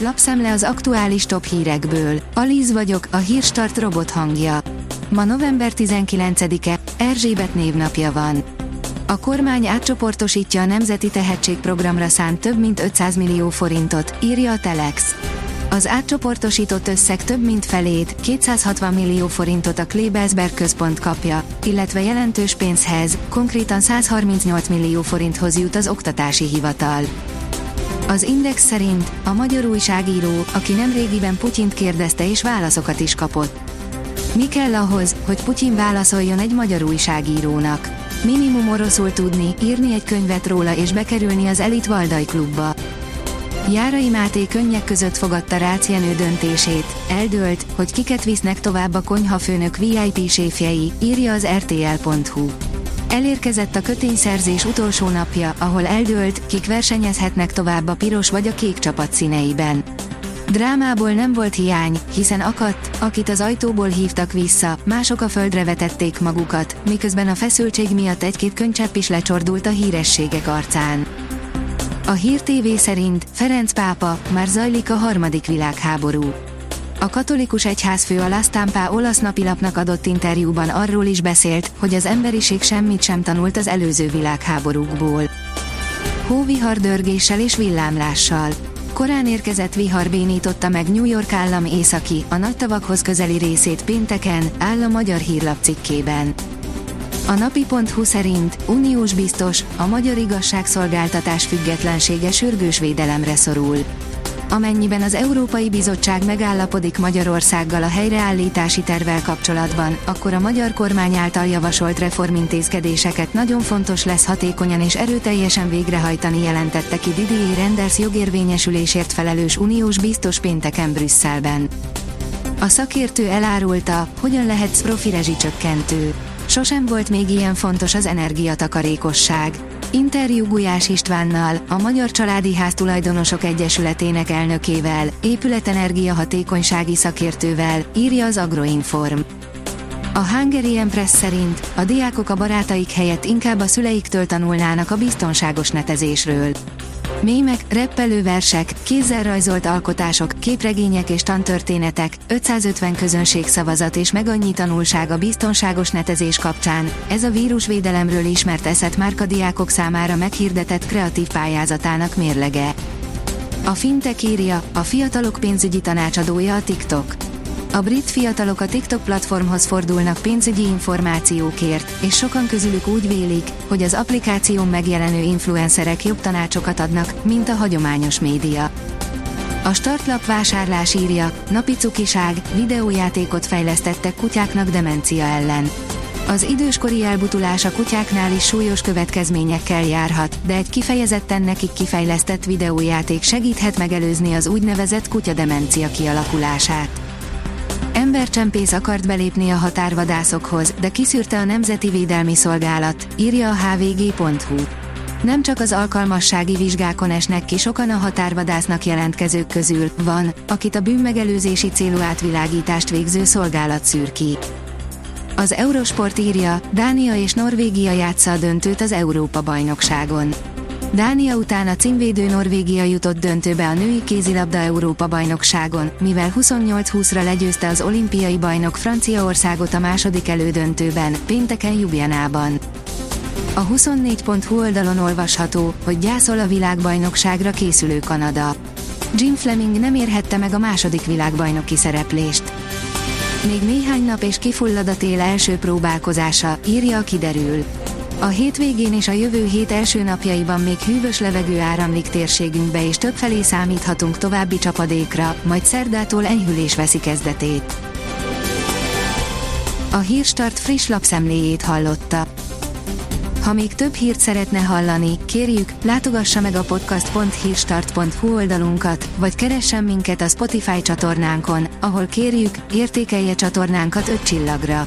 Lapszemle az aktuális top hírekből. Alíz vagyok, a hírstart robot hangja. Ma november 19-e, Erzsébet névnapja van. A kormány átcsoportosítja a Nemzeti Tehetségprogramra szánt több mint 500 millió forintot, írja a Telex. Az átcsoportosított összeg több mint felét, 260 millió forintot a Klebelsberg központ kapja, illetve jelentős pénzhez, konkrétan 138 millió forinthoz jut az oktatási hivatal. Az Index szerint a magyar újságíró, aki nem régiben Putyint kérdezte és válaszokat is kapott. Mi kell ahhoz, hogy Putyin válaszoljon egy magyar újságírónak? Minimum oroszul tudni, írni egy könyvet róla és bekerülni az Elit Valdai klubba. Járai Máté könnyek között fogadta Rácz Jenő döntését, eldőlt, hogy kiket visznek tovább a konyhafőnök VIP séfjei, írja az rtl.hu. Elérkezett a kötényszerzés utolsó napja, ahol eldőlt, kik versenyezhetnek tovább a piros vagy a kék csapat színeiben. Drámából nem volt hiány, hiszen akadt, akit az ajtóból hívtak vissza, mások a földre vetették magukat, miközben a feszültség miatt egy-két könycsepp is lecsordult a hírességek arcán. A Hír TV szerint Ferenc pápa, már zajlik a harmadik világháború. A katolikus egyházfő a Lasztámpá olasz napilapnak adott interjúban arról is beszélt, hogy az emberiség semmit sem tanult az előző világháborúkból. Hóvihar dörgéssel és villámlással. Korán érkezett vihar bénította meg New York állam északi, a nagy tavakhoz közeli részét pénteken, áll a magyar hírlap cikkében. A napi.hu szerint uniós biztos, a magyar igazságszolgáltatás függetlensége sürgős védelemre szorul. Amennyiben az Európai Bizottság megállapodik Magyarországgal a helyreállítási tervvel kapcsolatban, akkor a magyar kormány által javasolt reformintézkedéseket nagyon fontos lesz hatékonyan és erőteljesen végrehajtani jelentette ki Didier Renders jogérvényesülésért felelős uniós biztos pénteken Brüsszelben. A szakértő elárulta, hogyan lehet profi rezsicsökkentő. Sosem volt még ilyen fontos az energiatakarékosság. Interjú Gulyás Istvánnal, a Magyar Családi Ház Tulajdonosok Egyesületének elnökével, épületenergia hatékonysági szakértővel, írja az Agroinform. A Hungary Empress szerint a diákok a barátaik helyett inkább a szüleiktől tanulnának a biztonságos netezésről. Mémek, reppelő versek, kézzel rajzolt alkotások, képregények és tantörténetek, 550 közönségszavazat és meg annyi tanulság a biztonságos netezés kapcsán, ez a vírusvédelemről ismert eszet márka diákok számára meghirdetett kreatív pályázatának mérlege. A Fintech írja, a fiatalok pénzügyi tanácsadója a TikTok. A brit fiatalok a TikTok platformhoz fordulnak pénzügyi információkért, és sokan közülük úgy vélik, hogy az applikáción megjelenő influencerek jobb tanácsokat adnak, mint a hagyományos média. A startlap vásárlás írja, napi cukiság, videójátékot fejlesztettek kutyáknak demencia ellen. Az időskori elbutulás a kutyáknál is súlyos következményekkel járhat, de egy kifejezetten nekik kifejlesztett videójáték segíthet megelőzni az úgynevezett kutyademencia kialakulását. Embercsempész akart belépni a határvadászokhoz, de kiszűrte a Nemzeti Védelmi Szolgálat, írja a hvg.hu. Nem csak az alkalmassági vizsgákon esnek ki sokan a határvadásznak jelentkezők közül, van, akit a bűnmegelőzési célú átvilágítást végző szolgálat szűr ki. Az Eurosport írja, Dánia és Norvégia játsza a döntőt az Európa-bajnokságon. Dánia után a címvédő Norvégia jutott döntőbe a női kézilabda Európa bajnokságon, mivel 28-20-ra legyőzte az olimpiai bajnok Franciaországot a második elődöntőben, pénteken Ljubljanában. A 24.hu oldalon olvasható, hogy gyászol a világbajnokságra készülő Kanada. Jim Fleming nem érhette meg a második világbajnoki szereplést. Még néhány nap és kifullad a tél első próbálkozása, írja a kiderül. A hétvégén és a jövő hét első napjaiban még hűvös levegő áramlik térségünkbe és többfelé számíthatunk további csapadékra, majd szerdától enyhülés veszi kezdetét. A Hírstart friss lapszemléjét hallotta. Ha még több hírt szeretne hallani, kérjük, látogassa meg a podcast.hírstart.hu oldalunkat, vagy keressen minket a Spotify csatornánkon, ahol kérjük, értékelje csatornánkat 5 csillagra.